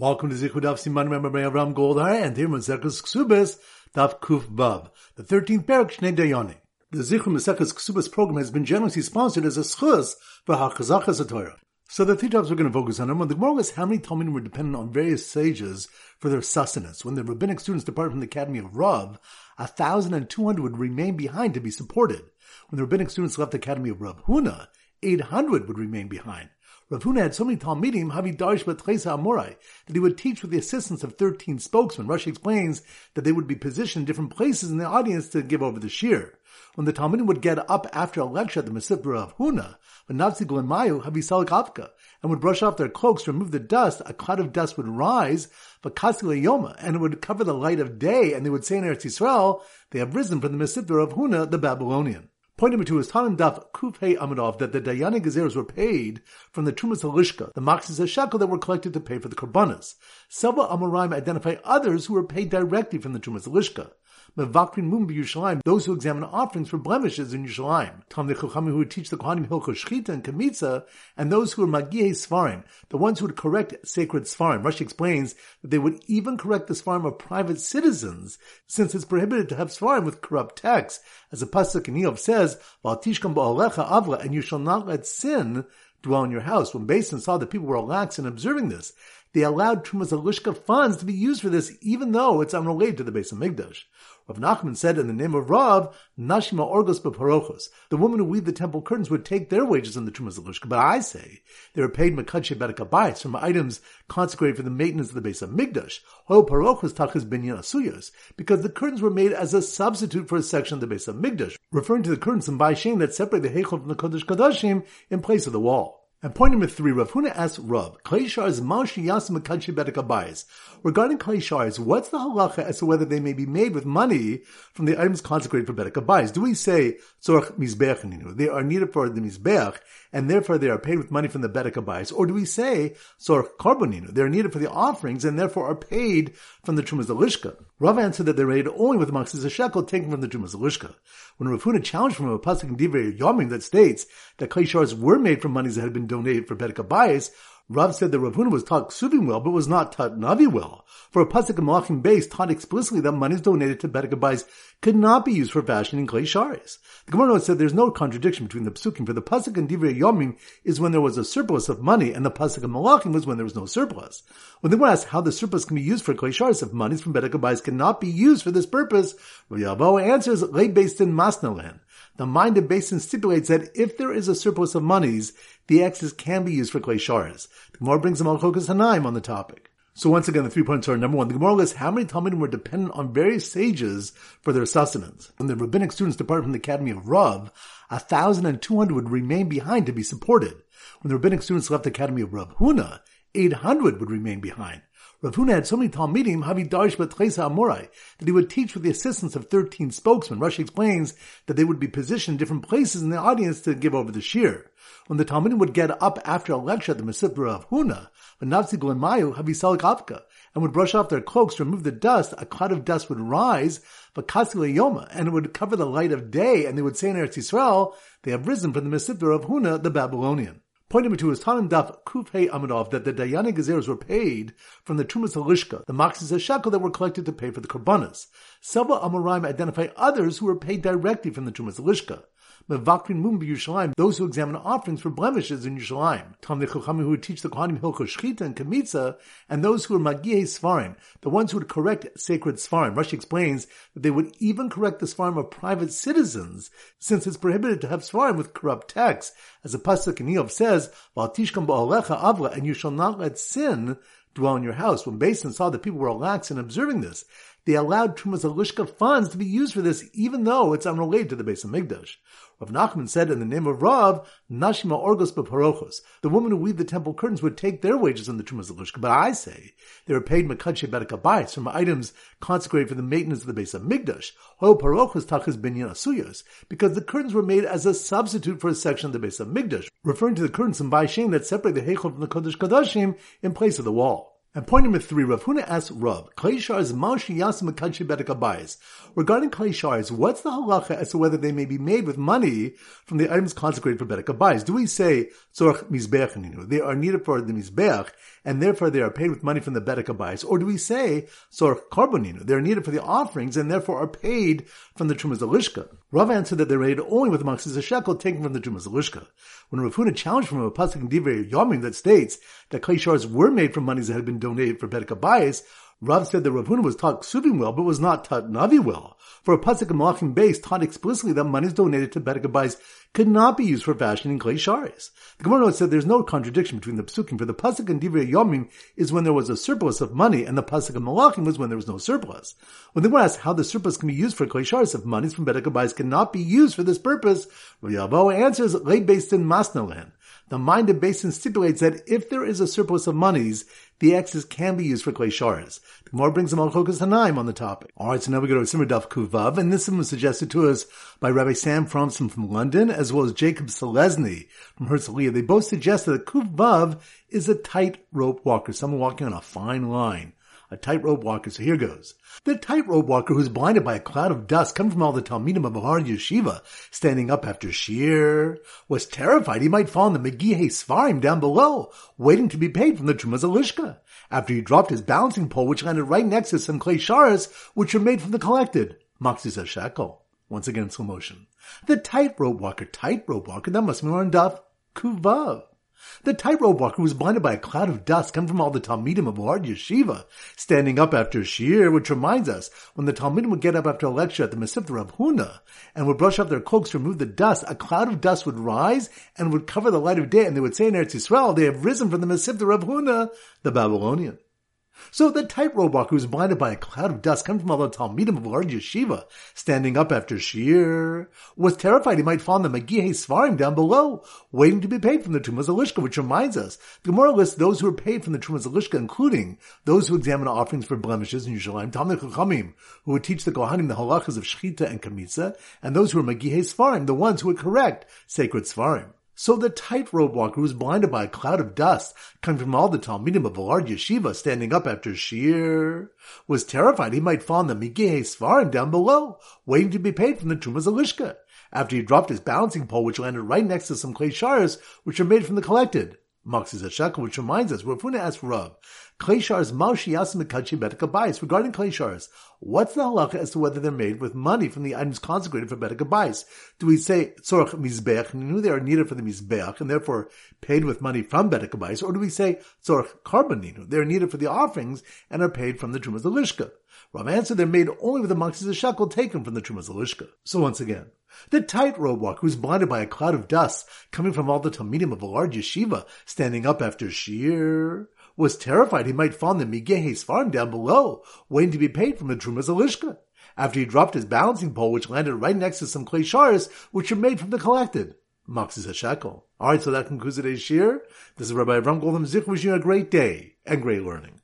Welcome to Zichud Daf Siman by Avram Goldhar and here Maseches Ksubas Daf Kuf Vav, the 13th parak Shnei Dayani. The Zichud Maseches Ksubas program has been generously sponsored as a schus for Hachazachas Torah. So the three topics we're going to focus on are the Gemara was how many Talmidim were dependent on various sages for their sustenance. When the rabbinic students departed from the Academy of Rav, a thousand and two hundred would remain behind to be supported. When the rabbinic students left the Academy of Rav Huna, eight hundred would remain behind. Rav Huna had so many Talmidim, Havi Darsh Batresa Amorai, that he would teach with the assistance of 13 spokesmen. Rashi explains that they would be positioned in different places in the audience to give over the shir. When the Talmidim would get up after a lecture at the Mesivta of Huna, Navzigul and Mayu, Havi Salik Avka, and would brush off their cloaks to remove the dust, a cloud of dust would rise, Vakasile Yoma, and it would cover the light of day, and they would say in Eretz Yisrael, they have risen from the Mesivta of Huna, the Babylonian. Point number two is Tanim Daf Kufhei Amadov that the Dayani Gezeros were paid from the Trumas Halishka, the Maxis Shekel that were collected to pay for the Karbanas. Several Amoraim identify others who were paid directly from the Trumas Halishka. Mevakrin Mum those who examine offerings for blemishes in Yerushalayim. Tam Chachamim who would teach the Kohanim Hilchot Shchita and Kamitza, and those who are Magihei Svarim, the ones who would correct sacred Svarim. Rashi explains that they would even correct the Svarim of private citizens, since it's prohibited to have Svarim with corrupt texts, as the Pasuk in Iyov says, Valtishkam Ba'alecha Avla, and you shall not let sin dwell in your house. When Basin saw that people were lax in observing this, they allowed Trumas Alushka funds to be used for this, even though it's unrelated to the base of Migdash. Rav Nachman said in the name of Rav, Nashima Orgos Beparochos, the women who weave the temple curtains would take their wages in the Trumas Alushka, but I say they were paid Makadshe Bedekabais from items consecrated for the maintenance of the base of Migdash, Hoil Parochos Tachas Binyan Asuyas, because the curtains were made as a substitute for a section of the base of Migdash, referring to the curtains in Baishin that separate the Heichel from the Kodesh Kodashim in place of the wall. And point number three, Rav Huna asks Rav, Kanshi Bedekabayis. Regarding Kleshars, what's the halacha as to whether they may be made with money from the items consecrated for Bedekabayis? Do we say, Tzorach Mizbeach they are needed for the Mizbeach, and therefore they are paid with money from the Bedekabayis? Or do we say, Tzorach Karboninu, they are needed for the offerings, and therefore are paid from the Trumas Lishka? Rav answered that they're made only with Maxis a shekel taken from the Trumas Lishka. When Rav Huna challenged from a pasuk in Divrei Yomim that states that Kleshars were made from monies that had been donated for Bedekabayis, Rav said that Rav Huna was taught Ksubim well, but was not taught Navi well. For a pasuk in Malachim Beis taught explicitly that monies donated to Bedekabais could not be used for fashioning clay sharis. The Gemara said there's no contradiction between the pasukim. For the pasuk in Divrei Yomim is when there was a surplus of money, and the pasuk in Malachim was when there was no surplus. When the Gemara asks how the surplus can be used for clay sharis if monies from Bedekabais cannot be used for this purpose, Rav Yabo answers, lay based in Masnalan. The mind of Basin stipulates that if there is a surplus of monies, the excess can be used for clay shards. The Gemara brings a Malchokas Hanaim on the topic. So once again, the three points are number one. The Gemara lists how many Talmidim were dependent on various sages for their sustenance. When the rabbinic students departed from the Academy of Rav, a thousand and two hundred would remain behind to be supported. When the rabbinic students left the Academy of Rav Huna, eight hundred would remain behind. Rav Huna had so many Talmidim, Havi Darsh Batresa Amorai, that he would teach with the assistance of 13 spokesmen. Rashi explains that they would be positioned in different places in the audience to give over the shir. When the Talmidim would get up after a lecture at the Mesivta of Huna, and Mayu, Havi Salik Avka, and would brush off their cloaks to remove the dust, a cloud of dust would rise, Vakasile Yoma, and it would cover the light of day, and they would say in Eretz Yisrael, they have risen from the Mesivta of Huna, the Babylonian. Point number two is Tanim Daf Kufhei Amadov that the Dayani Gezeros were paid from the Trumas Halishka, the Maxis Shekel that were collected to pay for the Karbanas. Several Amoraim identify others who were paid directly from the Trumas Halishka. Mevakrin Mum Yerushalayim, those who examine offerings for blemishes in Yerushalayim. Tam Chachamim who would teach the Kohanim Hilchot Shchita and Kamitza, and those who are Magihei Svarim, the ones who would correct sacred Svarim. Rashi explains that they would even correct the Svarim of private citizens, since it's prohibited to have Svarim with corrupt texts, as the Pasuk in Iyov says, Valtishkam Ba'alecha Avla, and you shall not let sin dwell in your house. When Basin saw that people were lax in observing this, they allowed Trumas Alushka funds to be used for this, even though it's unrelated to the base of Migdash. Rav Nachman said in the name of Rav, Nashima Orgos Beparochos, the women who weave the temple curtains would take their wages in the Trumas Alushka, but I say they were paid Makadshe Bedekabais from items consecrated for the maintenance of the base of Migdash, Hoil Parochos Tachas Binyan because the curtains were made as a substitute for a section of the base of Migdash, referring to the curtains in Baishin that separate the Heichel from the Kodesh Kodashim in place of the wall. And point number three, Rav Huna asks Rav, Makachi Bedek Regarding Klei what's the halacha as to whether they may be made with money from the items consecrated for Bedek Do we say, Tzorach Mizbeach They are needed for the Mizbeach, and therefore they are paid with money from the Bedek Or do we say, Tzorach Karboninu? They are needed for the offerings, and therefore are paid from the Trumas Alishka. Rav answered that they're made only with the a shekel taken from the Trumas Alishka. When Rav Huna challenged from a pasuk in Divrei Yomim that states that Klei were made from monies that had been donated for Bedek Abayis, Rav said that Rav Huna was taught Ksubim well, but was not taught Navi well. For a pasuk in Malachim Beis taught explicitly that monies donated to Bedek could not be used for fashioning clay sharis. The Gemara said there's no contradiction between the psukim. For the pasuk in Divrei Yomim is when there was a surplus of money, and the pasuk in Malachim was when there was no surplus. When the Gemara asks how the surplus can be used for clay sharis, if monies from Bedek cannot be used for this purpose, Rav Yabo answers, lay based in Masnalan. The mind of Basin stipulates that if there is a surplus of monies, the excess can be used for clay sharas. The Gemara brings them Malchokas Hanaim on the topic. Alright, so now we go to Simmer Daf Kuvav, and this one was suggested to us by Rabbi Sam Fromson from London, as well as Jacob Selesny from Herzliya. They both suggested that Kuvav is a tight rope walker, someone walking on a fine line a tightrope walker. So here goes. The tightrope walker who's blinded by a cloud of dust coming from all the Talmidim of Bahar Yeshiva, standing up after Shir, was terrified he might fall in the Megihe Svarim down below, waiting to be paid from the Trumas Alishka, after he dropped his balancing pole which landed right next to some clay sharas which were made from the collected Maxis shekel. Once again slow motion. The tightrope walker, tightrope walker, that must be on Daf Kuvav. The tightrope walker was blinded by a cloud of dust coming from all the Talmidim of Lard Yeshiva, standing up after Shir, which reminds us, when the Talmidim would get up after a lecture at the Mesivta Rav Huna, and would brush off their cloaks to remove the dust, a cloud of dust would rise and would cover the light of day, and they would say in Eretz Yisrael, they have risen from the Mesivta Rav Huna, the Babylonian. So the tightrope walker was blinded by a cloud of dust coming from all the Talmidim of large yeshiva, standing up after Shir, was terrified he might find the Megihe Svarim down below, waiting to be paid from the Trumas Alishka, which reminds us, the Gemara lists those who are paid from the Trumas Alishka, including those who examine offerings for blemishes in Yerushalayim, Talmud Chachamim, who would teach the Kohanim the halachas of Shechita and Kamitza, and those who are Megihe Svarim, the ones who would correct sacred Svarim. So the tightrope walker was blinded by a cloud of dust coming from all the Talmidim of Valard Yeshiva standing up after Shir, was terrified he might fall the Migehe Svarim down below, waiting to be paid from the Trumas Alishka, after he dropped his balancing pole which landed right next to some clay shards which are made from the collected. Maxis Shekel, which reminds us, Rav Huna asked Rav, Kleshars Maushi Yasimikachi Betakabayis. Regarding Kleshars, what's the halacha as to whether they're made with money from the items consecrated for Betakabayis? Do we say Tzorach Mizbeach, knew they are needed for the Mizbeach, and therefore paid with money from Betakabayis, or do we say Tzorach Karboninu, they are needed for the offerings and are paid from the Trumas Lishka? Rav answered they're made only with the Maxis Shekel taken from the Trumas Lishka. So once again, the tightrope walker who's blinded by a cloud of dust coming from all the Talmidim of a large yeshiva standing up after Shir was terrified he might find the Migehe's farm down below, waiting to be paid from the Trumas Alishka, after he dropped his balancing pole, which landed right next to some clay shards, which are made from the collected. Maxis shekel. Alright, so that concludes today's shir. This is Rabbi Avram Goldham Zich wishing you a great day and great learning.